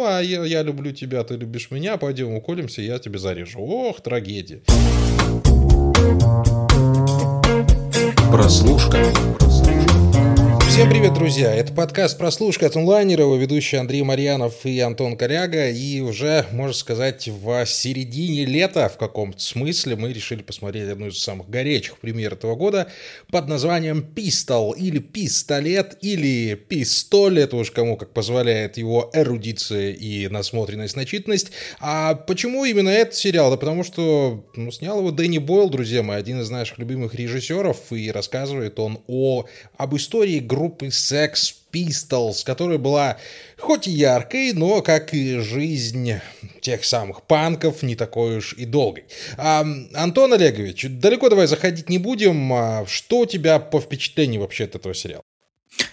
Ну, а я, я люблю тебя, ты любишь меня, пойдем уколемся, я тебе зарежу. Ох, трагедия. Прослушка. Всем привет, друзья! Это подкаст «Прослушка» от онлайнера, его ведущие Андрей Марьянов и Антон Коряга. И уже, можно сказать, в середине лета в каком-то смысле мы решили посмотреть одну из самых горячих премьер этого года под названием «Пистол» или «Пистолет» или «Пистоль», это уж кому как позволяет его эрудиция и насмотренность, начитанность. А почему именно этот сериал? Да потому что ну, снял его Дэнни Бойл, друзья мои, один из наших любимых режиссеров, и рассказывает он о, об истории группы группы Sex Pistols, которая была хоть и яркой, но, как и жизнь тех самых панков, не такой уж и долгой. А, Антон Олегович, далеко давай заходить не будем. А что у тебя по впечатлению вообще от этого сериала?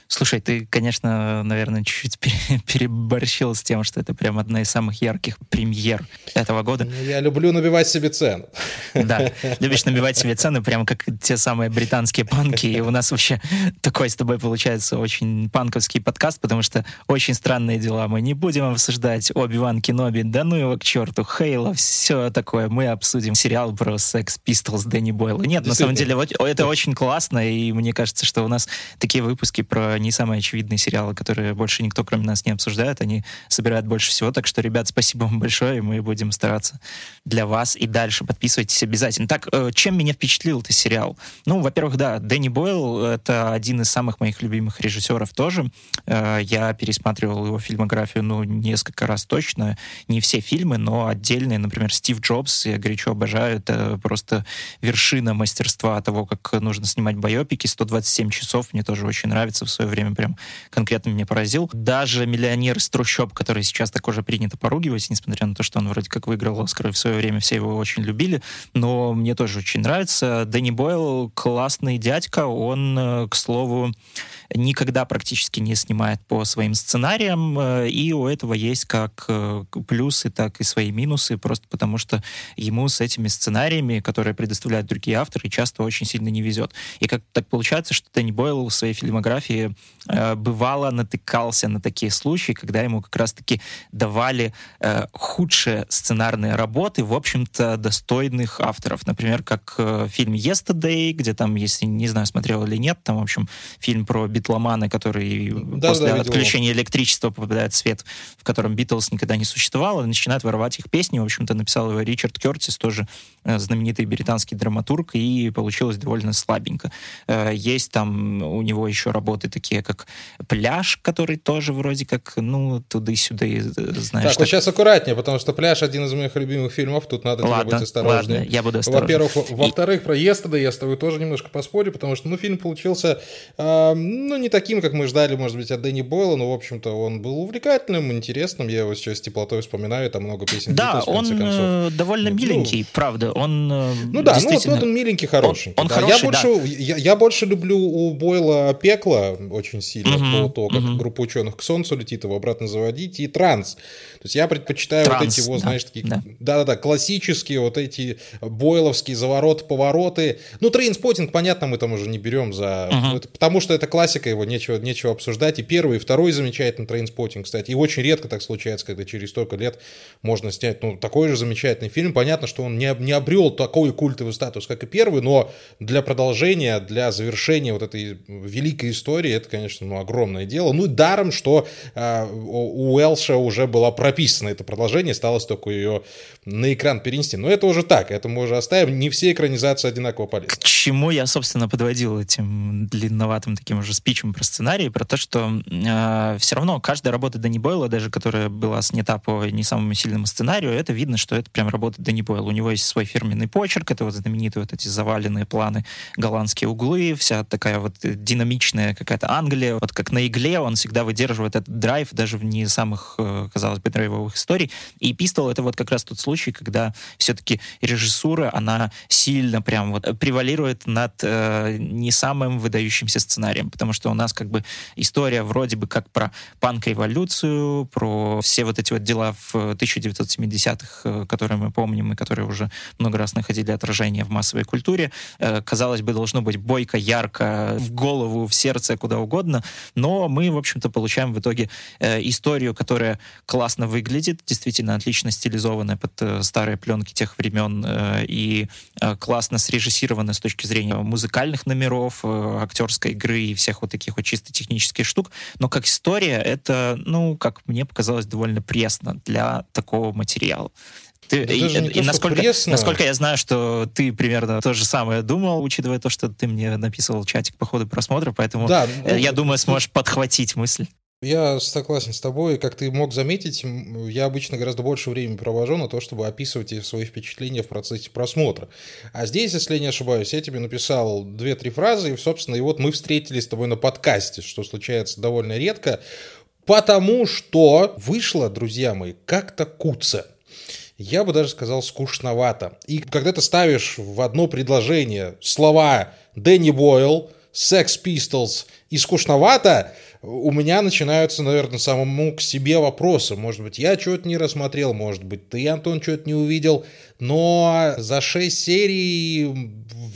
Слушай, ты, конечно, наверное, чуть-чуть переборщил с тем, что это прям одна из самых ярких премьер этого года. Ну, я люблю набивать себе цену. Да, любишь набивать себе цены, прям как те самые британские панки. И у нас вообще такой с тобой получается очень панковский подкаст, потому что очень странные дела. Мы не будем обсуждать Оби-Ван Кеноби, да ну его к черту, Хейла, все такое. Мы обсудим сериал про Sex Pistols Дэнни Бойла. Нет, на самом деле, вот это очень классно, и мне кажется, что у нас такие выпуски про не самые очевидные сериалы, которые больше никто, кроме нас, не обсуждает, они собирают больше всего. Так что, ребят, спасибо вам большое, и мы будем стараться для вас и дальше. Подписывайтесь обязательно. Так, э, чем меня впечатлил этот сериал? Ну, во-первых, да, Дэнни Бойл — это один из самых моих любимых режиссеров тоже. Э, я пересматривал его фильмографию, ну, несколько раз точно. Не все фильмы, но отдельные. Например, Стив Джобс я горячо обожаю. Это просто вершина мастерства того, как нужно снимать байопики. 127 часов мне тоже очень нравится в свое время прям конкретно меня поразил. Даже «Миллионер из трущоб», который сейчас так уже принято поругивать, несмотря на то, что он вроде как выиграл Оскар, в свое время все его очень любили, но мне тоже очень нравится. Дэнни Бойл классный дядька, он, э, к слову, никогда практически не снимает по своим сценариям, э, и у этого есть как э, плюсы, так и свои минусы, просто потому что ему с этими сценариями, которые предоставляют другие авторы, часто очень сильно не везет. И как так получается, что Дэнни Бойл в своей фильмографии э, бывало натыкался на такие случаи, когда ему как раз-таки давали худшие сценарные работы, в общем-то, достойных авторов. Например, как фильм «Yesterday», где там, если не знаю, смотрел или нет, там, в общем, фильм про битломаны, который да, после да, отключения электричества попадает в свет, в котором Битлз никогда не существовало, начинает воровать их песни. В общем-то, написал его Ричард Кертис, тоже э, знаменитый британский драматург, и получилось довольно слабенько. Э, есть там у него еще работы такие, как «Пляж», который тоже вроде как, ну, туда-сюда, э, знаешь... Так, вот сейчас аккуратнее, потому что «Пляж» — один из моих любимых фильмов, тут надо ладно, быть осторожнее. Ладно, я буду осторожен. Во-первых. Во-вторых, про «Естеда» я с тобой тоже немножко поспорю, потому что, ну, фильм получился, э, ну, не таким, как мы ждали, может быть, от Дэнни Бойла, но, в общем-то, он был увлекательным, интересным. Я его сейчас с теплотой вспоминаю, там много песен Да, Beatles, он э, довольно ну, миленький, правда. Он э, Ну да, ну вот, вот он миленький, хороший. Он, он да. хороший, я, больше, да. я, я больше люблю у Бойла пекло очень сильно, угу, по то, как угу. группа ученых к Солнцу летит, его обратно заводить, и транс. То есть я предпочитаю транс, вот эти его, да, знаешь, такие, да-да-да, классические вот эти бойловские завороты-повороты. Ну, Trainspotting, понятно, мы там уже не берем за... Угу. Это, потому что это классика его, нечего, нечего обсуждать. И первый, и второй замечательный Trainspotting, кстати. И очень редко так случается, когда через столько лет можно снять ну, такой же замечательный фильм. Понятно, что он не, не обрел такой культовый статус, как и первый, но для продолжения, для завершения вот этой великой истории, это, конечно, ну, огромное дело. Ну, даром, что э, у Уэлша уже была прописана это продолжение, осталось только ее на экран перенести. Но это уже так, это мы уже оставим. Не все экранизации одинаково полезны. К чему я, собственно, подводил этим длинноватым таким уже спичем про сценарий, про то, что э, все равно каждая работа Дани Бойла, даже которая была снята по не самому сильному сценарию, это видно, что это прям работа Дани Бойла. У него есть свой фирменный почерк, это вот знаменитые вот эти заваленные планы, голландские углы, вся такая вот динамичная какая-то Англия. Вот как на игле он всегда выдерживает этот драйв даже в не самых, э, казалось бы, драйвовых историй. И Пистол — это вот как раз тот случай, когда все-таки режиссура, она сильно прям вот превалирует над э, не самым выдающимся сценарием, потому что у нас как бы история вроде бы как про панк-революцию, про все вот эти вот дела в 1970-х, э, которые мы помним и которые уже много раз находили отражение в массовой культуре. Э, казалось бы, должно быть бойко, ярко, в голову, в сердце, куда угодно, но мы, в общем-то, получаем в итоге э, историю, которая классно выглядит, действительно отлично стилизованная под э, старые пленки тех времен э, и э, классно срежиссированная с точки зрения музыкальных номеров, э, актерской игры и всех вот таких вот чисто технических штук, но как история это, ну, как мне показалось, довольно пресно для такого материала. Ты, да и, и, и насколько, насколько я знаю, что ты примерно то же самое думал, учитывая то, что ты мне написывал чатик по ходу просмотра, поэтому да, ну, я думаю, сможешь подхватить мысль. Я согласен с тобой. Как ты мог заметить, я обычно гораздо больше времени провожу на то, чтобы описывать свои впечатления в процессе просмотра. А здесь, если я не ошибаюсь, я тебе написал две-три фразы, и, собственно, и вот мы встретились с тобой на подкасте, что случается довольно редко, потому что вышло, друзья мои, как-то куца я бы даже сказал, скучновато. И когда ты ставишь в одно предложение слова Дэнни Бойл, Sex Pistols и скучновато, у меня начинаются, наверное, самому к себе вопросы. Может быть, я что-то не рассмотрел, может быть, ты, Антон, что-то не увидел. Но за шесть серий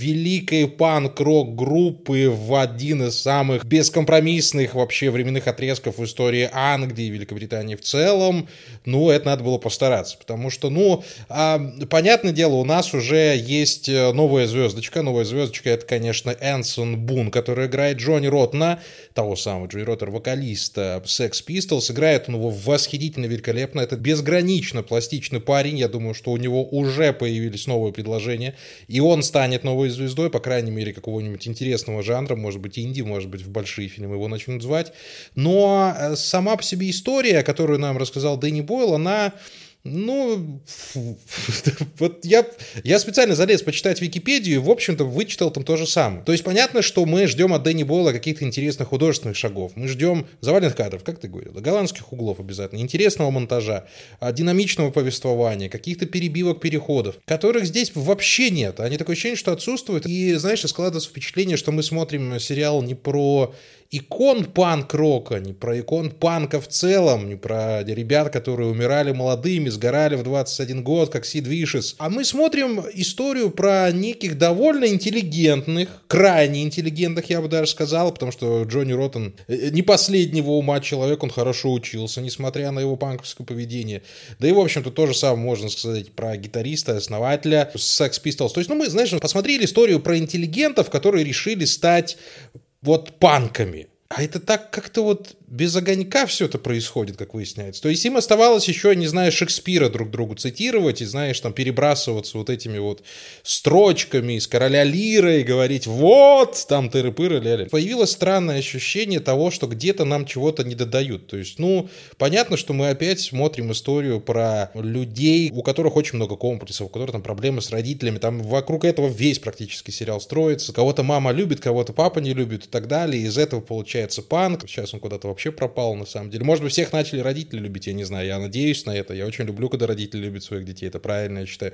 великой панк-рок группы в один из самых бескомпромиссных вообще временных отрезков в истории Англии и Великобритании в целом, ну, это надо было постараться, потому что, ну, а, понятное дело, у нас уже есть э, новая звездочка, новая звездочка это, конечно, Энсон Бун, который играет Джонни Ротна, того самого Джонни Роттер, вокалиста Sex Pistols, играет он его восхитительно, великолепно, это безгранично пластичный парень, я думаю, что у него уже появились новые предложения, и он станет новой звездой, по крайней мере, какого-нибудь интересного жанра, может быть, инди, может быть, в большие фильмы его начнут звать. Но э, сама по себе история, которую нам рассказал Дэнни Бойл, она ну, вот я, я специально залез почитать Википедию и, в общем-то, вычитал там то же самое. То есть понятно, что мы ждем от Дэнни Бойла каких-то интересных художественных шагов. Мы ждем заваленных кадров, как ты говорил, голландских углов обязательно, интересного монтажа, а, динамичного повествования, каких-то перебивок, переходов, которых здесь вообще нет. Они такое ощущение, что отсутствуют. И, знаешь, складывается впечатление, что мы смотрим сериал не про икон панк-рока, не про икон панка в целом, не про ребят, которые умирали молодыми, сгорали в 21 год, как Сид Вишес. А мы смотрим историю про неких довольно интеллигентных, крайне интеллигентных, я бы даже сказал, потому что Джонни Роттен э, не последнего ума человек, он хорошо учился, несмотря на его панковское поведение. Да и, в общем-то, то же самое можно сказать про гитариста, основателя Sex Pistols. То есть, ну, мы, знаешь, посмотрели историю про интеллигентов, которые решили стать вот панками. А это так как-то вот без огонька все это происходит, как выясняется. То есть им оставалось еще, не знаю, Шекспира друг другу цитировать и, знаешь, там перебрасываться вот этими вот строчками из «Короля Лира» и говорить «вот», там тыры-пыры, ля-ля. Появилось странное ощущение того, что где-то нам чего-то не додают. То есть, ну, понятно, что мы опять смотрим историю про людей, у которых очень много комплексов, у которых там проблемы с родителями, там вокруг этого весь практически сериал строится. Кого-то мама любит, кого-то папа не любит и так далее. Из этого получается панк. Сейчас он куда-то вообще пропал, на самом деле. Может быть, всех начали родители любить, я не знаю. Я надеюсь на это. Я очень люблю, когда родители любят своих детей. Это правильно, я считаю.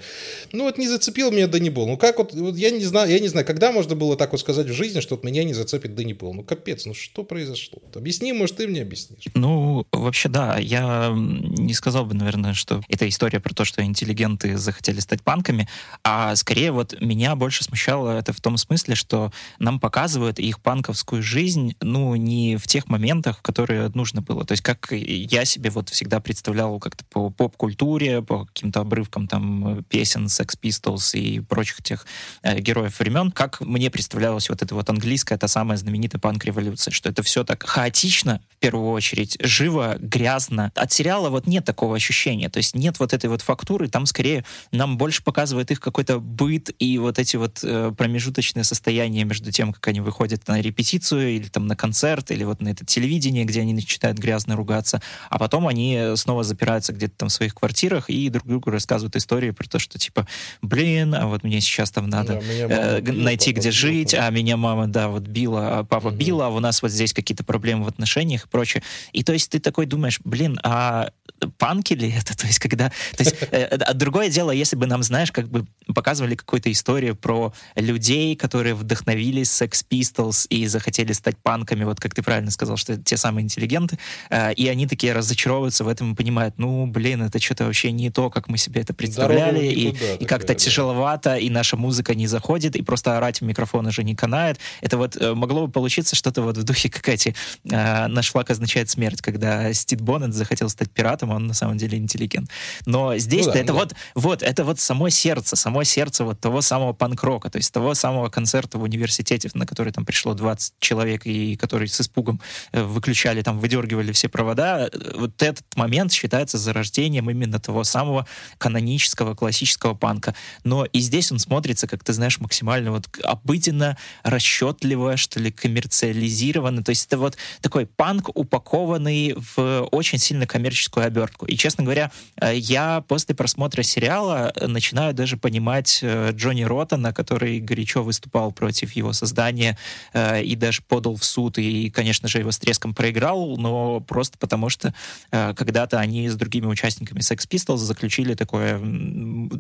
Ну, вот не зацепил меня Дэнни Был. Ну, как вот, вот я не знаю, я не знаю, когда можно было так вот сказать в жизни, что вот меня не зацепит Дэнни Был. Ну, капец, ну что произошло? Объясни, может, ты мне объяснишь. Ну, вообще, да. Я не сказал бы, наверное, что это история про то, что интеллигенты захотели стать панками, а скорее вот меня больше смущало это в том смысле, что нам показывают их панковскую жизнь, ну, не в тех моментах, которые нужно было. То есть как я себе вот всегда представлял как-то по поп-культуре, по каким-то обрывкам там песен Sex Pistols и прочих тех э, героев времен, как мне представлялась вот эта вот английская, та самая знаменитая панк-революция, что это все так хаотично, в первую очередь, живо, грязно. От сериала вот нет такого ощущения, то есть нет вот этой вот фактуры, там скорее нам больше показывает их какой-то быт и вот эти вот э, промежуточные состояния между тем, как они выходят на репетицию или там на концерт, или вот на это телевидение, где они начинают грязно ругаться, а потом они снова запираются где-то там в своих квартирах и друг другу рассказывают истории про то, что типа, блин, а вот мне сейчас там надо да, э, била, найти, где жить, а меня мама, да, вот била, а папа угу. била, а у нас вот здесь какие-то проблемы в отношениях и прочее. И то есть ты такой думаешь, блин, а панки ли это? То есть когда... То есть, э, а другое дело, если бы нам, знаешь, как бы показывали какую-то историю про людей, которые вдохновились Sex Pistols и захотели стать панками вот вот как ты правильно сказал, что это те самые интеллигенты, э, и они такие разочаровываются в этом и понимают, ну, блин, это что-то вообще не то, как мы себе это представляли, и, и как-то тяжеловато, и наша музыка не заходит, и просто орать в микрофон уже не канает. Это вот э, могло бы получиться что-то вот в духе, как эти э, «Наш флаг означает смерть», когда Стив Боннет захотел стать пиратом, а он на самом деле интеллигент. Но здесь-то ну, да, это ну, вот, вот, это вот само сердце, само сердце вот того самого панк-рока, то есть того самого концерта в университете, на который там пришло 20 человек, и который с испугом э, выключали, там, выдергивали все провода, э, вот этот момент считается зарождением именно того самого канонического, классического панка. Но и здесь он смотрится, как ты знаешь, максимально вот обыденно, расчетливо, что ли, коммерциализированно. То есть это вот такой панк, упакованный в очень сильно коммерческую обертку. И, честно говоря, э, я после просмотра сериала начинаю даже понимать Джонни Роттона, который горячо выступал против его создания и даже подал в суд, и, конечно же, его с треском проиграл, но просто потому что э, когда-то они с другими участниками Sex Pistols заключили такое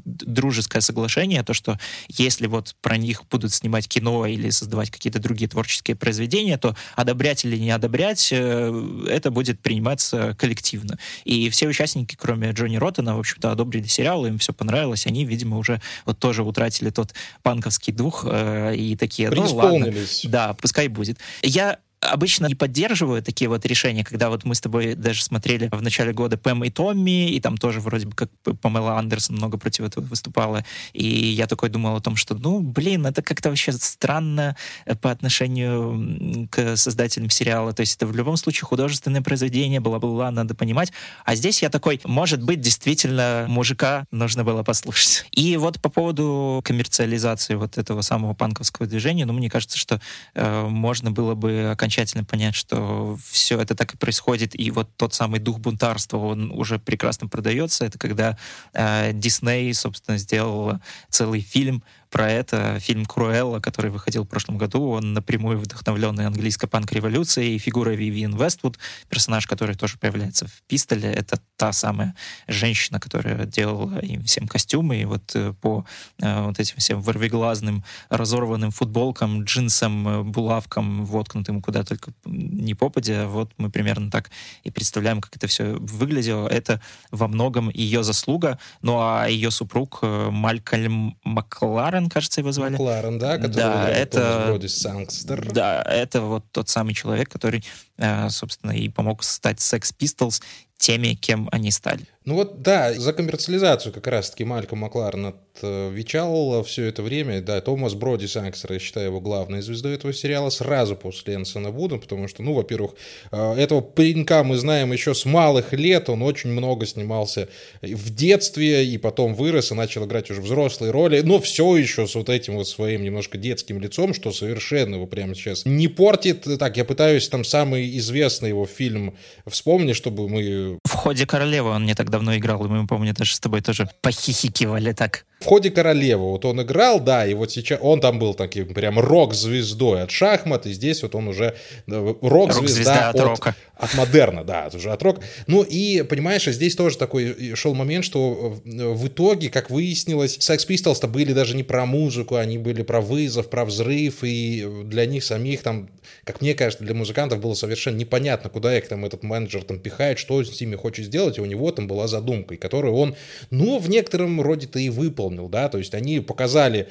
дружеское соглашение, то, что если вот про них будут снимать кино или создавать какие-то другие творческие произведения, то одобрять или не одобрять, э, это будет приниматься коллективно. И все участники, кроме Джонни Роттена, в общем-то, одобрили сериал, им все понравилось, они, видимо, уже вот тоже утратили тот панковский дух э, и такие, ну ладно, да, пускай будет. Я обычно не поддерживаю такие вот решения, когда вот мы с тобой даже смотрели в начале года Пэм и Томми, и там тоже вроде бы как Памела Андерсон много против этого выступала, и я такой думал о том, что, ну, блин, это как-то вообще странно э, по отношению к создателям сериала, то есть это в любом случае художественное произведение, бла-бла-бла, надо понимать, а здесь я такой, может быть, действительно мужика нужно было послушать. И вот по поводу коммерциализации вот этого самого панковского движения, ну, мне кажется, что э, можно было бы окончательно окончательно понять, что все это так и происходит, и вот тот самый дух бунтарства, он уже прекрасно продается. Это когда э, Дисней, собственно, сделал целый фильм про это. Фильм «Круэлла», который выходил в прошлом году, он напрямую вдохновленный английской панк-революцией. И фигура Вивиан Вествуд, персонаж, который тоже появляется в «Пистоле», это та самая женщина, которая делала им всем костюмы. И вот э, по э, вот этим всем ворвиглазным, разорванным футболкам, джинсам, э, булавкам, воткнутым куда только не попадя, вот мы примерно так и представляем, как это все выглядело. Это во многом ее заслуга. Ну а ее супруг Малькольм Маклар Макларен, кажется, его звали. Макларен, да, который да, это, Сангстер. Да, это вот тот самый человек, который, э, собственно, и помог стать Sex Pistols теми, кем они стали. Ну вот, да, за коммерциализацию как раз-таки Мальком Макларен отвечал все это время. Да, Томас Броди Сангстер, я считаю его главной звездой этого сериала, сразу после Энсона Вуда, потому что, ну, во-первых, э, этого паренька мы знаем еще с малых лет, он очень много снимался в детстве, и потом вырос и начал играть уже взрослые роли, но все еще с вот этим вот своим немножко детским лицом, что совершенно его прямо сейчас не портит. Так, я пытаюсь там самый известный его фильм вспомнить, чтобы мы... В ходе королевы он не тогда давно играл, и мы, помню, даже с тобой тоже похихикивали так. В ходе королевы вот он играл, да, и вот сейчас он там был таким прям рок-звездой от шахмат, и здесь вот он уже рок-звезда рок от, от рока. От модерна, да, уже от рок. Ну и, понимаешь, здесь тоже такой шел момент, что в итоге, как выяснилось, Sex Pistols-то были даже не про музыку, они были про вызов, про взрыв, и для них самих там, как мне кажется, для музыкантов было совершенно непонятно, куда их там этот менеджер там пихает, что с ними хочет сделать, и у него там была задумка, и которую он, ну, в некотором роде-то и выполнил, да, то есть они показали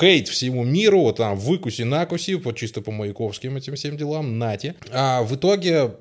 хейт всему миру, там выкуси-накуси, вот чисто по маяковским этим всем делам, нате. А в итоге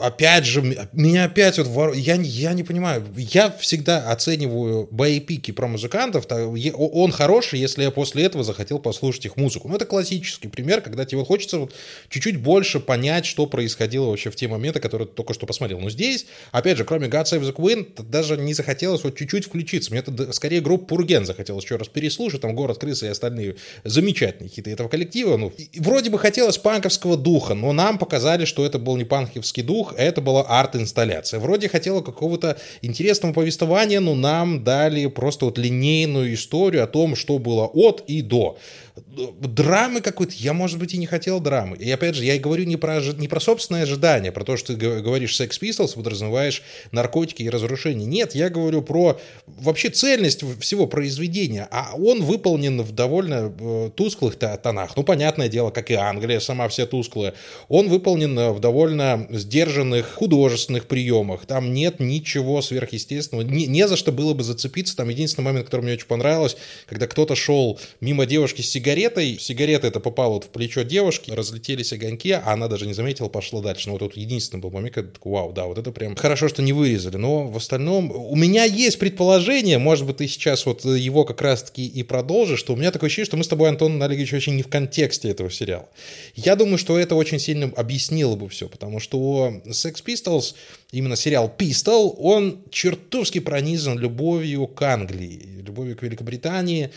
опять же, меня опять вот, вор... я, я не понимаю, я всегда оцениваю боепики про музыкантов, он хороший, если я после этого захотел послушать их музыку. Ну, это классический пример, когда тебе хочется вот чуть-чуть больше понять, что происходило вообще в те моменты, которые ты только что посмотрел. Но здесь, опять же, кроме God Save the Queen, даже не захотелось вот чуть-чуть включиться. Мне это скорее группу Пурген захотелось еще раз переслушать, там «Город крысы» и остальные замечательные хиты этого коллектива. Ну, вроде бы хотелось панковского духа, но нам показали, что это был не панковский дух, дух, это была арт-инсталляция. Вроде хотела какого-то интересного повествования, но нам дали просто вот линейную историю о том, что было от и до. Драмы какой-то, я, может быть, и не хотел драмы. И опять же, я и говорю не про, не про собственное ожидание, про то, что ты говоришь Sex Pistols, подразумеваешь наркотики и разрушение. Нет, я говорю про вообще цельность всего произведения, а он выполнен в довольно э, тусклых тонах. Ну, понятное дело, как и Англия сама вся тусклая. Он выполнен в довольно сдержанных художественных приемах. Там нет ничего сверхъестественного. Не, не за что было бы зацепиться. Там единственный момент, который мне очень понравилось, когда кто-то шел мимо девушки с сигаретой, сигарета это попала вот в плечо девушки, разлетелись огоньки, а она даже не заметила, пошла дальше. Ну, вот это единственный был момент, когда вау, да, вот это прям хорошо, что не вырезали. Но в остальном у меня есть предположение, может быть, ты сейчас вот его как раз-таки и продолжишь, что у меня такое ощущение, что мы с тобой, Антон Олегович, очень не в контексте этого сериала. Я думаю, что это очень сильно объяснило бы все, потому что Sex Pistols, именно сериал Pistol, он чертовски пронизан любовью к Англии, любовью к Великобритании,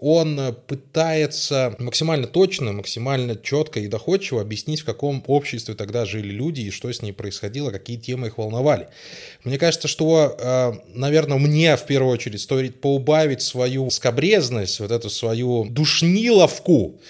он пытается максимально точно, максимально четко и доходчиво объяснить, в каком обществе тогда жили люди и что с ней происходило, какие темы их волновали. Мне кажется, что, э, наверное, мне в первую очередь стоит поубавить свою скобрезность, вот эту свою душниловку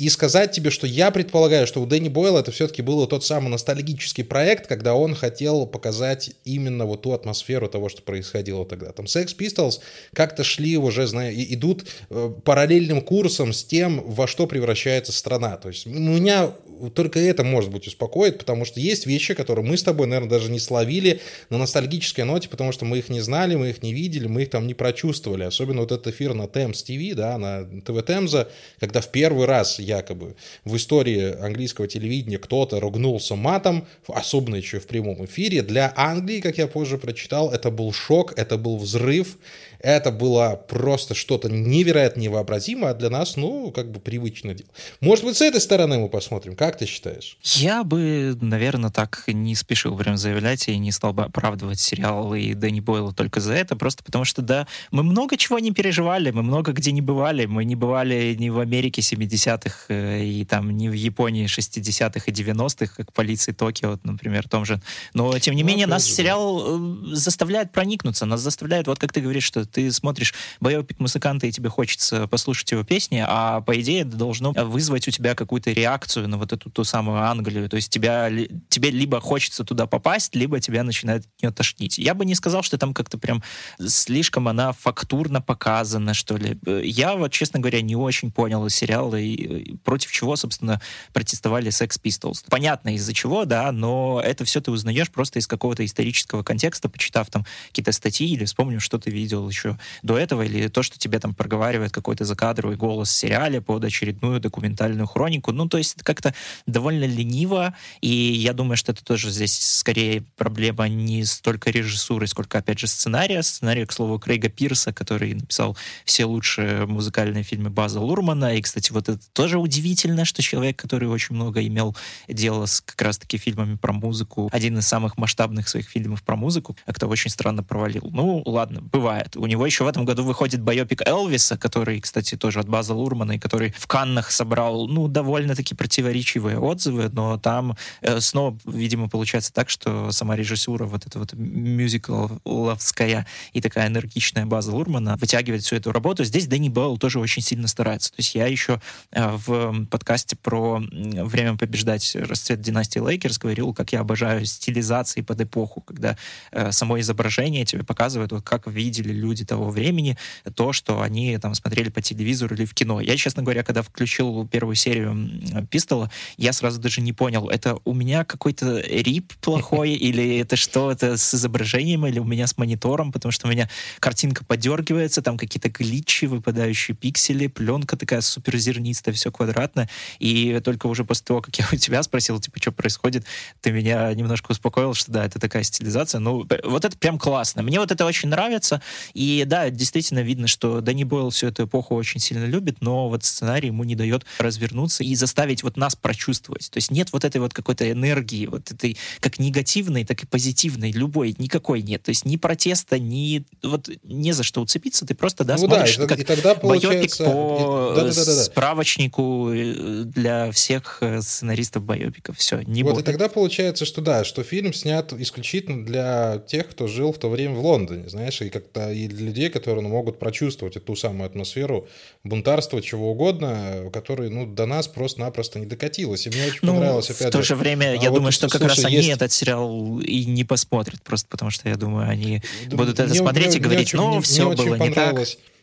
и сказать тебе, что я предполагаю, что у Дэнни Бойла это все-таки был тот самый ностальгический проект, когда он хотел показать именно вот ту атмосферу того, что происходило тогда. Там Sex Pistols как-то шли уже, знаю, идут э, параллельным курсом с тем, во что превращается страна. То есть у меня только это, может быть, успокоит, потому что есть вещи, которые мы с тобой, наверное, даже не словили на ностальгической ноте, потому что мы их не знали, мы их не видели, мы их там не прочувствовали. Особенно вот этот эфир на Thames TV, да, на ТВ Темза, когда в первый раз якобы в истории английского телевидения кто-то ругнулся матом, особенно еще в прямом эфире. Для Англии, как я позже прочитал, это был шок, это был взрыв, это было просто что-то невероятно невообразимое, а для нас, ну, как бы привычное дело. Может быть, с этой стороны мы посмотрим. Как ты считаешь? Я бы, наверное, так не спешил прям заявлять и не стал бы оправдывать сериал и Дэнни Бойла только за это, просто потому что, да, мы много чего не переживали, мы много где не бывали. Мы не бывали ни в Америке 70-х э, и там ни в Японии 60-х и 90-х, как полиции Токио, например, том же. Но, тем не ну, менее, нас же. сериал э, заставляет проникнуться, нас заставляет, вот как ты говоришь, что ты смотришь боевик музыканта, и тебе хочется послушать его песни, а по идее это должно вызвать у тебя какую-то реакцию на вот эту ту самую Англию. То есть тебя, тебе либо хочется туда попасть, либо тебя начинает не тошнить. Я бы не сказал, что там как-то прям слишком она фактурно показана, что ли. Я вот, честно говоря, не очень понял сериал и против чего, собственно, протестовали Sex Pistols. Понятно из-за чего, да, но это все ты узнаешь просто из какого-то исторического контекста, почитав там какие-то статьи или вспомнив, что ты видел еще до этого, или то, что тебе там проговаривает какой-то закадровый голос в сериале под очередную документальную хронику. Ну, то есть это как-то довольно лениво, и я думаю, что это тоже здесь скорее проблема не столько режиссуры, сколько, опять же, сценария. Сценарий, к слову, Крейга Пирса, который написал все лучшие музыкальные фильмы База Лурмана. И, кстати, вот это тоже удивительно, что человек, который очень много имел дело с как раз-таки фильмами про музыку, один из самых масштабных своих фильмов про музыку, а кто очень странно провалил. Ну, ладно, бывает. У него еще в этом году выходит байопик Элвиса, который, кстати, тоже от База Лурмана, и который в Каннах собрал, ну, довольно-таки противоречивые отзывы, но там э, снова, видимо, получается так, что сама режиссура, вот эта вот мюзикловская и такая энергичная База Лурмана вытягивает всю эту работу. Здесь Дэнни Белл тоже очень сильно старается. То есть я еще э, в подкасте про «Время побеждать. Расцвет династии Лейкерс» говорил, как я обожаю стилизации под эпоху, когда э, само изображение тебе показывает, вот как видели люди того того времени то, что они там смотрели по телевизору или в кино. Я, честно говоря, когда включил первую серию Pistol а, я сразу даже не понял, это у меня какой-то рип плохой или это что, это с изображением или у меня с монитором, потому что у меня картинка подергивается, там какие-то гличи, выпадающие пиксели, пленка такая суперзернистая, все квадратно. И только уже после того, как я у тебя спросил, типа, что происходит, ты меня немножко успокоил, что да, это такая стилизация. Ну, вот это прям классно. Мне вот это очень нравится. И да, действительно видно, что Дани Бойл всю эту эпоху очень сильно любит, но вот сценарий ему не дает развернуться и заставить вот нас прочувствовать. То есть нет вот этой вот какой-то энергии, вот этой как негативной, так и позитивной, любой, никакой нет. То есть ни протеста, ни вот не за что уцепиться, ты просто, да, ну, смотришь да, и, как и тогда получается... по да, да, да, да. справочнику э, для всех э, сценаристов байопиков. Все, не Вот будет. и тогда получается, что да, что фильм снят исключительно для тех, кто жил в то время в Лондоне, знаешь, и как-то и для людей, которые ну, могут прочувствовать эту самую атмосферу бунтарства, чего угодно, который, ну, до нас просто-напросто не докатилось. И мне очень ну, понравилось, опять В то же время, а я вот, думаю, что как слушай, раз они есть... этот сериал и не посмотрят, просто потому что, я думаю, они Да будут это мне- смотреть мне- и говорить, мне ну, мне- все мне было не так.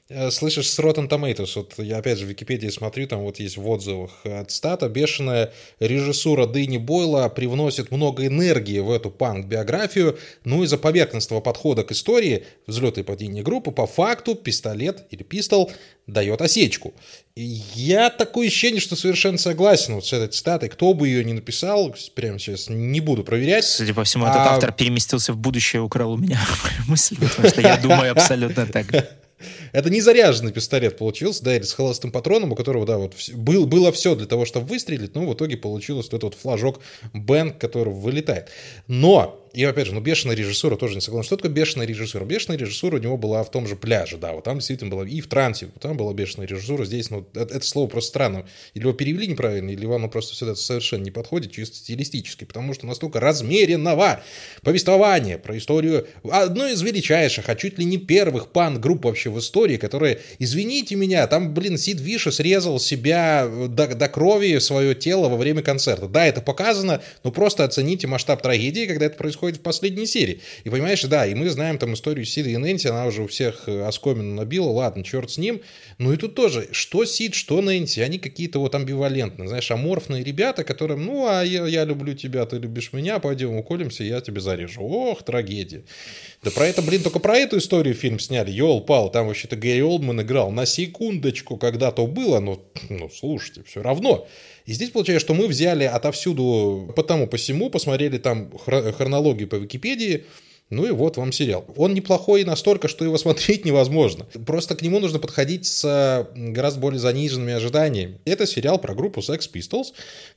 Э, Слышишь, с Rotten Tomatoes, вот я опять же в Википедии смотрю, там вот есть в отзывах от стата, бешеная режиссура Дэнни Бойла привносит много энергии в эту панк-биографию, ну из-за поверхностного подхода к истории взлета и падения группы, по факту пистолет или пистол дает осечку. И я такое ощущение, что совершенно согласен вот с этой цитатой. Кто бы ее ни написал, прямо сейчас не буду проверять. Судя по всему, этот А- автор переместился в будущее, украл у меня мысль, потому что я думаю абсолютно так. Это не заряженный пистолет получился, да, или с холостым патроном, у которого, да, вот был, было все для того, чтобы выстрелить, но в итоге получилось вот этот вот флажок Бен, который вылетает. Но, и опять же, ну, бешеная режиссура тоже не согласен. Что такое бешеная режиссура? Бешеная режиссура у него была в том же пляже, да, вот там действительно была, и в Трансе, вот там была бешеная режиссура, здесь, ну, это, это слово просто странно. Или его перевели неправильно, или оно просто сюда совершенно не подходит, чисто стилистически, потому что настолько размеренного повествования про историю одной из величайших, а чуть ли не первых пан-групп вообще в истории, которые, извините меня, там, блин, Сид Виша срезал себя до, до крови свое тело во время концерта. Да, это показано, но просто оцените масштаб трагедии, когда это происходит в последней серии. И понимаешь, да, и мы знаем там историю Сида и Нэнси, она уже у всех э, оскомину набила, ладно, черт с ним. Ну и тут тоже, что Сид, что Нэнси, они какие-то вот амбивалентные, знаешь, аморфные ребята, которым, ну, а я, я люблю тебя, ты любишь меня, пойдем уколемся, я тебя зарежу. Ох, трагедия. Да про это, блин, только про эту историю фильм сняли. Йол пал, там вообще-то Гэри Олдман играл на секундочку, когда то было, но, ну, слушайте, все равно. И здесь получается, что мы взяли отовсюду по тому, по всему, посмотрели там хро- хронологию по Википедии, ну и вот вам сериал. Он неплохой настолько, что его смотреть невозможно. Просто к нему нужно подходить с гораздо более заниженными ожиданиями. Это сериал про группу Sex Pistols,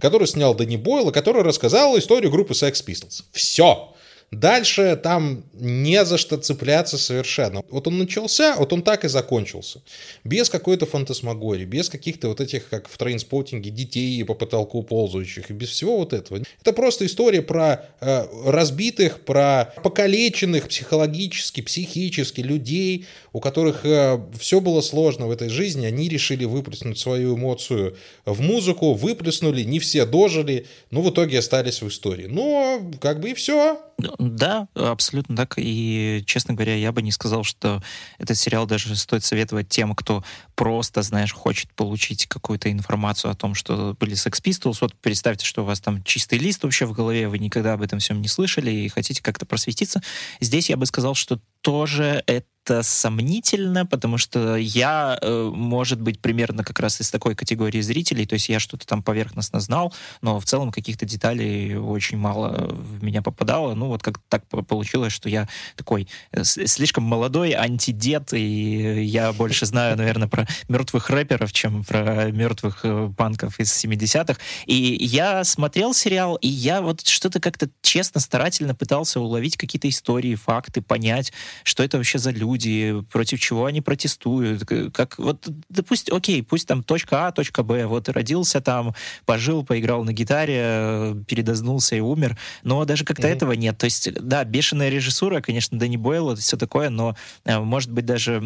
который снял Дэнни Бойл, который рассказал историю группы Sex Pistols. Все. Дальше там не за что цепляться совершенно. Вот он начался, вот он так и закончился. Без какой-то фантасмагории, без каких-то вот этих, как в трейнспотинге, детей по потолку ползающих, и без всего вот этого. Это просто история про э, разбитых, про покалеченных психологически, психически людей, у которых э, все было сложно в этой жизни, они решили выплеснуть свою эмоцию в музыку, выплеснули, не все дожили, но в итоге остались в истории. Но как бы и все. Да, абсолютно так. И, честно говоря, я бы не сказал, что этот сериал даже стоит советовать тем, кто просто, знаешь, хочет получить какую-то информацию о том, что были Sex Pistols. Вот представьте, что у вас там чистый лист вообще в голове, вы никогда об этом всем не слышали и хотите как-то просветиться. Здесь я бы сказал, что тоже это сомнительно, потому что я, э, может быть, примерно как раз из такой категории зрителей, то есть я что-то там поверхностно знал, но в целом каких-то деталей очень мало в меня попадало. Ну, вот как так получилось, что я такой э, слишком молодой антидед, и я больше знаю, наверное, про мертвых рэперов, чем про мертвых э, панков из 70-х. И я смотрел сериал, и я вот что-то как-то честно, старательно пытался уловить какие-то истории, факты, понять, что это вообще за люди, против чего они протестуют. Как, вот, да пусть, окей, пусть там точка А, точка Б, вот родился там, пожил, поиграл на гитаре, передознулся и умер, но даже как-то Мгм. этого нет. То есть, да, бешеная режиссура, конечно, Дэнни Бойл, это все такое, но, э, может быть, даже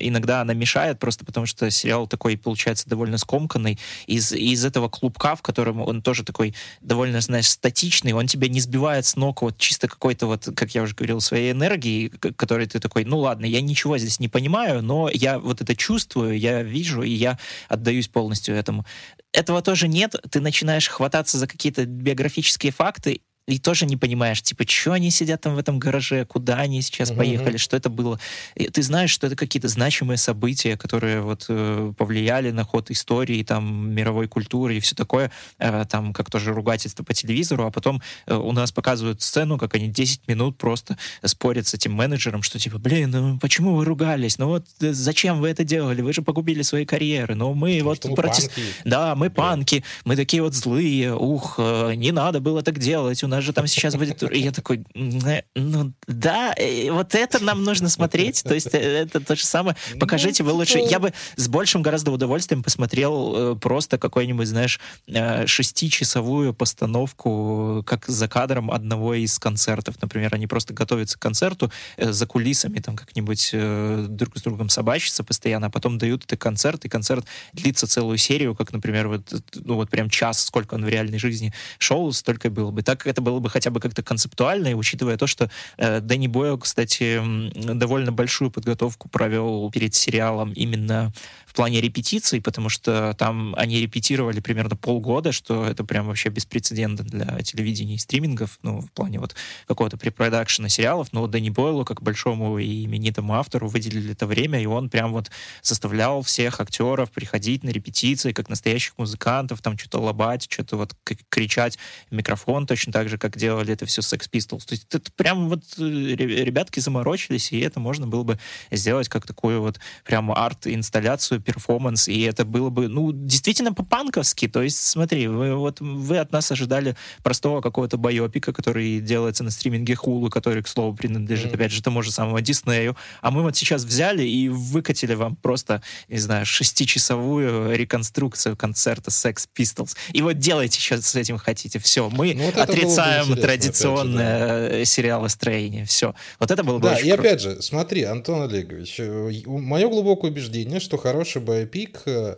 иногда она мешает, просто потому что сериал такой, получается, довольно скомканный. Из, из этого клубка, в котором он тоже такой довольно, знаешь, статичный, он тебя не сбивает с ног вот чисто какой-то вот, как я уже говорил, своей энергии, которой ты такой, ну ладно, я ничего здесь не понимаю, но я вот это чувствую, я вижу, и я отдаюсь полностью этому. Этого тоже нет, ты начинаешь хвататься за какие-то биографические факты, и тоже не понимаешь, типа, что они сидят там в этом гараже, куда они сейчас Мгм, поехали, что это было. И ты знаешь, что это какие-то значимые события, которые вот э, повлияли на ход истории, там, мировой культуры и все такое, э, там, как тоже ругательство по телевизору, а потом э, у нас показывают сцену, как они 10 минут просто спорят с этим менеджером, что типа, блин, ну почему вы ругались? Ну вот э, зачем вы это делали? Вы же погубили свои карьеры. Но мы Потому вот мы против- панки. да, мы панки, мы такие вот злые, ух, э, не надо было так делать, у нас же там сейчас будет... И я такой, ну да, вот это нам нужно смотреть, то есть э, это то же самое. Ну, Покажите вы лучше. Я бы с большим гораздо удовольствием посмотрел э, просто какой-нибудь, знаешь, э, шестичасовую постановку, как за кадром одного из концертов. Например, они просто готовятся к концерту за кулисами, там как-нибудь друг с другом собачатся постоянно, а потом дают это концерт, и концерт длится целую серию, как, например, вот, ну вот прям час, сколько он в реальной жизни шел, столько было бы. Так это было бы хотя бы как-то концептуально, и учитывая то, что э, Дэнни Бойл, кстати, довольно большую подготовку провел перед сериалом именно в плане репетиций, потому что там они репетировали примерно полгода, что это прям вообще беспрецедентно для телевидения и стримингов, ну, в плане вот какого-то препродакшена сериалов, но Дэнни Бойлу, как большому и именитому автору, выделили это время, и он прям вот заставлял всех актеров приходить на репетиции, как настоящих музыкантов, там что-то лобать, что-то вот кричать микрофон, точно так же, как делали это все Sex Pistols. То есть это прям вот э, ребятки заморочились, и это можно было бы сделать как такую вот прям арт-инсталляцию перформанс, и это было бы, ну, действительно по-панковски. То есть, смотри, вы, вот вы от нас ожидали простого какого-то байопика, который делается на стриминге Hulu, который, к слову, принадлежит, mm-hmm. опять же, тому же самому Диснею. А мы вот сейчас взяли и выкатили вам просто, не знаю, шестичасовую реконструкцию концерта Sex Pistols. И вот делайте сейчас с этим хотите. Все, мы ну, вот отрицаем традиционное же, да. сериалостроение. Все. Вот это было бы Да, и круто. опять же, смотри, Антон Олегович, э, мое глубокое убеждение, что хороший хороший боепик э,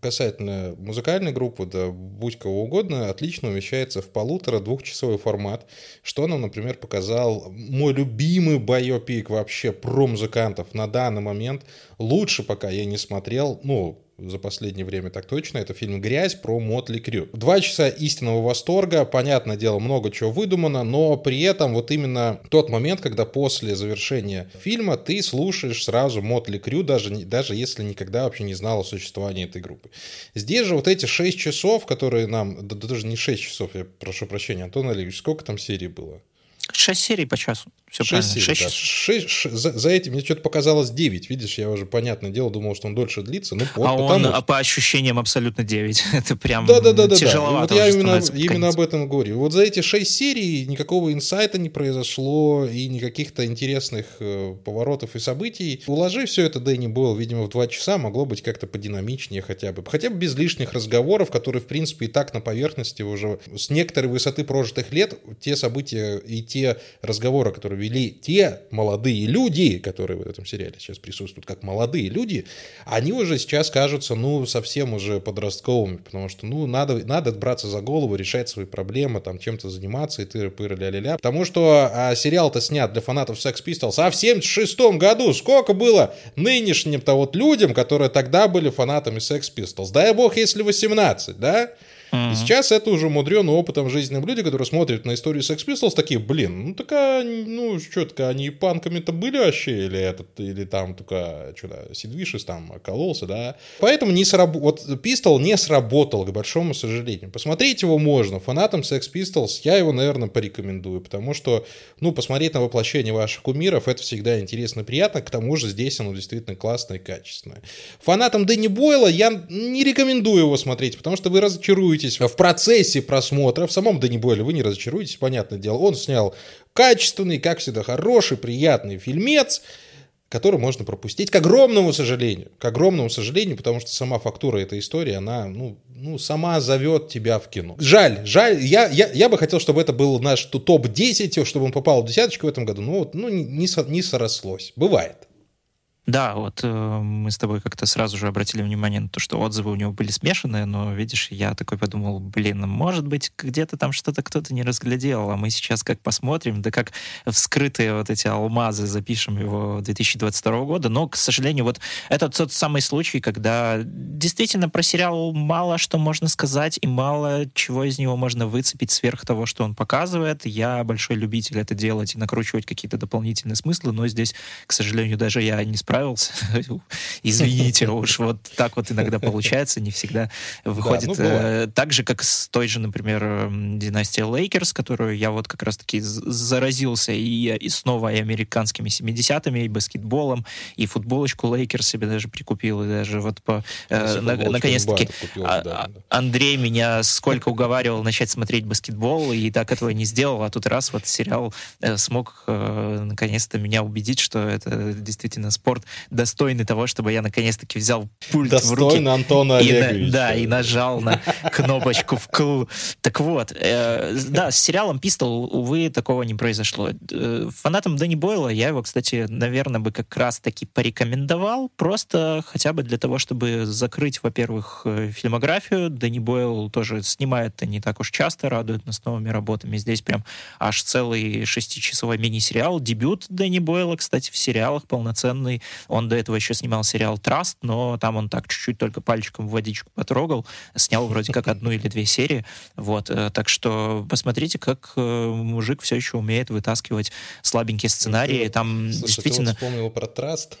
касательно музыкальной группы, да будь кого угодно, отлично умещается в полутора-двухчасовой формат, что нам, например, показал мой любимый байопик вообще про музыкантов на данный момент. Лучше пока я не смотрел, ну, за последнее время так точно. Это фильм «Грязь» про Мотли Крю. Два часа истинного восторга. Понятное дело, много чего выдумано, но при этом вот именно тот момент, когда после завершения фильма ты слушаешь сразу Мотли Крю, даже, даже если никогда вообще не знал о существовании этой группы. Здесь же вот эти шесть часов, которые нам... Да, даже не шесть часов, я прошу прощения, Антон Олегович, сколько там серий было? Шесть серий по часу. Все 6 правильно. Серий, 6 да. 6, 6, за, за этим мне что-то показалось 9. Видишь, я уже, понятное дело, думал, что он дольше длится. Ну, вот, а потому... он а по ощущениям абсолютно 9. Это прям да, да, да, да, тяжеловато. Да. Вот я именно, именно об этом говорю. Вот за эти 6 серий никакого инсайта не произошло и никаких-то интересных э, поворотов и событий. Уложи все это Дэнни Бойл, видимо, в 2 часа могло быть как-то подинамичнее хотя бы. Хотя бы без лишних разговоров, которые, в принципе, и так на поверхности уже с некоторой высоты прожитых лет те события и те разговоры, которые вели те молодые люди, которые в этом сериале сейчас присутствуют, как молодые люди, они уже сейчас кажутся, ну, совсем уже подростковыми, потому что, ну, надо, надо браться за голову, решать свои проблемы, там, чем-то заниматься, и тыры-пыры ля-ля-ля. Потому что а, сериал-то снят для фанатов Sex Pistols, а в 76 году сколько было нынешним-то вот людям, которые тогда были фанатами Sex Pistols? Дай бог, если 18, да? Uh-huh. И сейчас это уже мудреный опытом жизненным люди, которые смотрят на историю Sex Pistols, такие, блин, ну такая, ну что то они панками-то были вообще, или этот, или там только, что-то, Сидвишес там кололся, да. Поэтому не сраб... вот Pistol не сработал, к большому сожалению. Посмотреть его можно, фанатам Sex Pistols я его, наверное, порекомендую, потому что, ну, посмотреть на воплощение ваших кумиров, это всегда интересно и приятно, к тому же здесь оно действительно классное и качественное. Фанатам Дэнни Бойла я не рекомендую его смотреть, потому что вы разочаруетесь разочаруетесь в процессе просмотра, в самом Дани Бойле вы не разочаруетесь, понятное дело. Он снял качественный, как всегда, хороший, приятный фильмец, который можно пропустить, к огромному сожалению. К огромному сожалению, потому что сама фактура этой истории, она, ну, ну сама зовет тебя в кино. Жаль, жаль. Я, я, я бы хотел, чтобы это был наш топ-10, чтобы он попал в десяточку в этом году. Но вот, ну, не, не срослось. Бывает. Да, вот э, мы с тобой как-то сразу же обратили внимание на то, что отзывы у него были смешанные, но, видишь, я такой подумал, блин, может быть, где-то там что-то кто-то не разглядел, а мы сейчас как посмотрим, да как вскрытые вот эти алмазы запишем его 2022 года, но, к сожалению, вот это тот самый случай, когда действительно про сериал мало что можно сказать и мало чего из него можно выцепить сверх того, что он показывает. Я большой любитель это делать и накручивать какие-то дополнительные смыслы, но здесь, к сожалению, даже я не справляюсь справился. Извините, уж вот так вот иногда получается, не всегда выходит. Да, ну, так же, как с той же, например, династией Лейкерс, которую я вот как раз-таки заразился и, и снова и американскими 70-ми, и баскетболом, и футболочку Лейкерс себе даже прикупил, и даже вот по... Э, на, наконец-таки а, да, а, да. Андрей меня сколько уговаривал начать смотреть баскетбол, и так этого не сделал, а тут раз вот сериал э, смог э, наконец-то меня убедить, что это действительно спорт достойный того, чтобы я наконец-таки взял пульт Достойно в руки. Антона и, Да, и нажал на кнопочку вкл. Так вот, э, да, с сериалом «Пистол», увы, такого не произошло. Э, фанатам Дэнни Бойла я его, кстати, наверное, бы как раз-таки порекомендовал, просто хотя бы для того, чтобы закрыть, во-первых, э, фильмографию. Дэнни Бойл тоже снимает не так уж часто, радует нас новыми работами. Здесь прям аж целый шестичасовой мини-сериал. Дебют Дэнни Бойла, кстати, в сериалах полноценный. Он до этого еще снимал сериал «Траст», но там он так чуть-чуть только пальчиком в водичку потрогал. Снял вроде как одну или две серии. Вот, э, так что посмотрите, как э, мужик все еще умеет вытаскивать слабенькие сценарии. Там Слушай, действительно... Ты вот вспомнил про «Траст».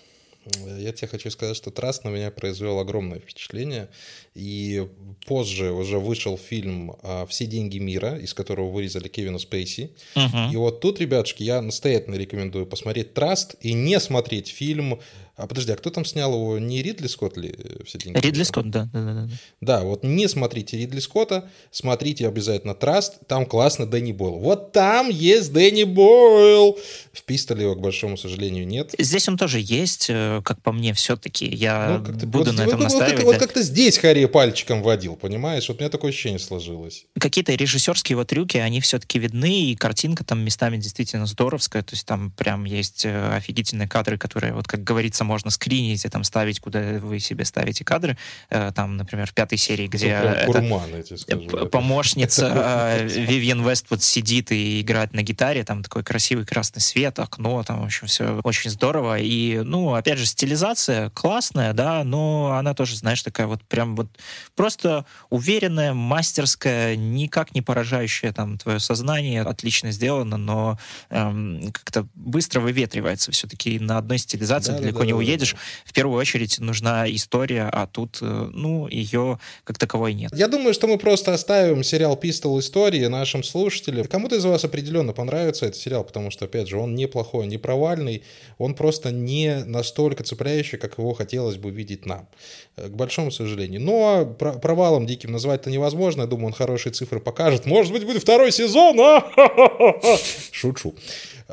Я тебе хочу сказать, что Траст на меня произвел огромное впечатление. И позже уже вышел фильм а, «Все деньги мира», из которого вырезали Кевина Спейси. Uh-huh. И вот тут, ребятушки, я настоятельно рекомендую посмотреть «Траст» и не смотреть фильм а подожди, а кто там снял его? Не Ридли Скотт ли э, все деньги? Ридли Скотт, да, да, да, да. Да, вот не смотрите Ридли Скотта, смотрите обязательно Траст, там классно Дэнни Бойл. Вот там есть Дэнни Бойл! В Пистоле его, к большому сожалению, нет. Здесь он тоже есть, э, как по мне, все-таки. Я ну, буду вот, на этом вот, настаивать. Вот, вот, вот как-то здесь Харри пальчиком водил, понимаешь? Вот у меня такое ощущение сложилось. Какие-то режиссерские его трюки, они все-таки видны, и картинка там местами действительно здоровская, то есть там прям есть э, офигительные кадры, которые, вот как говорится, можно скринить и там ставить, куда вы себе ставите кадры. Э, там, например, в пятой серии, где это, гурман, я скажу, помощница Вивьен Вествуд сидит и играет на гитаре, там такой красивый красный свет, окно, там, в общем, все очень здорово. И, ну, опять же, стилизация классная, да, но она тоже, знаешь, такая вот прям вот просто уверенная, мастерская, никак не поражающая там твое сознание, отлично сделано, но эм, как-то быстро выветривается все-таки на одной стилизации да, далеко да, не да, уедешь. В первую очередь нужна история, а тут, э, ну, ее как таковой нет. Я думаю, что мы просто оставим сериал «Пистол истории» нашим слушателям. Кому-то из вас определенно понравится этот сериал, потому что, опять же, он неплохой, не провальный, он просто не настолько цепляющий, как его хотелось бы видеть нам, э, к большому сожалению. Но провалом диким назвать это невозможно, я думаю, он хорошие цифры покажет. Может быть, будет второй сезон, а? Шучу.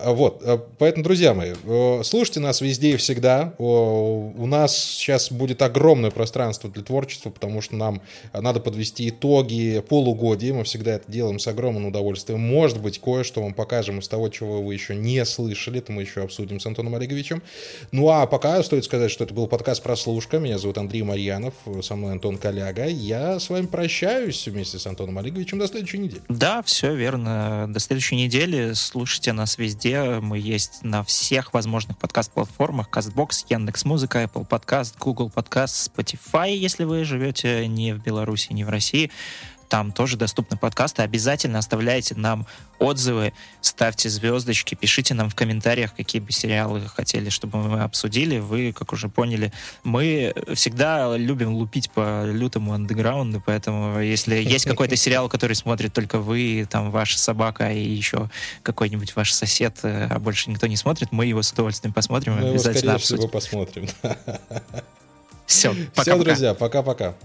А, вот, а, поэтому, друзья мои, э, слушайте нас везде и всегда. У нас сейчас будет огромное пространство для творчества, потому что нам надо подвести итоги полугодия. Мы всегда это делаем с огромным удовольствием. Может быть, кое-что вам покажем из того, чего вы еще не слышали. Это мы еще обсудим с Антоном Олеговичем. Ну а пока стоит сказать, что это был подкаст «Прослушка». Меня зовут Андрей Марьянов, со мной Антон Коляга. Я с вами прощаюсь вместе с Антоном Олеговичем до следующей недели. Да, все верно. До следующей недели. Слушайте нас везде везде. Мы есть на всех возможных подкаст-платформах. CastBox, Яндекс.Музыка, Apple Podcast, Google Podcast, Spotify, если вы живете не в Беларуси, не в России там тоже доступны подкасты. Обязательно оставляйте нам отзывы, ставьте звездочки, пишите нам в комментариях, какие бы сериалы хотели, чтобы мы обсудили. Вы, как уже поняли, мы всегда любим лупить по лютому андеграунду, поэтому если есть какой-то сериал, который смотрит только вы, там ваша собака и еще какой-нибудь ваш сосед, а больше никто не смотрит, мы его с удовольствием посмотрим. Мы обязательно его, скорее всего, посмотрим. Все, пока-пока. Все, друзья, пока-пока.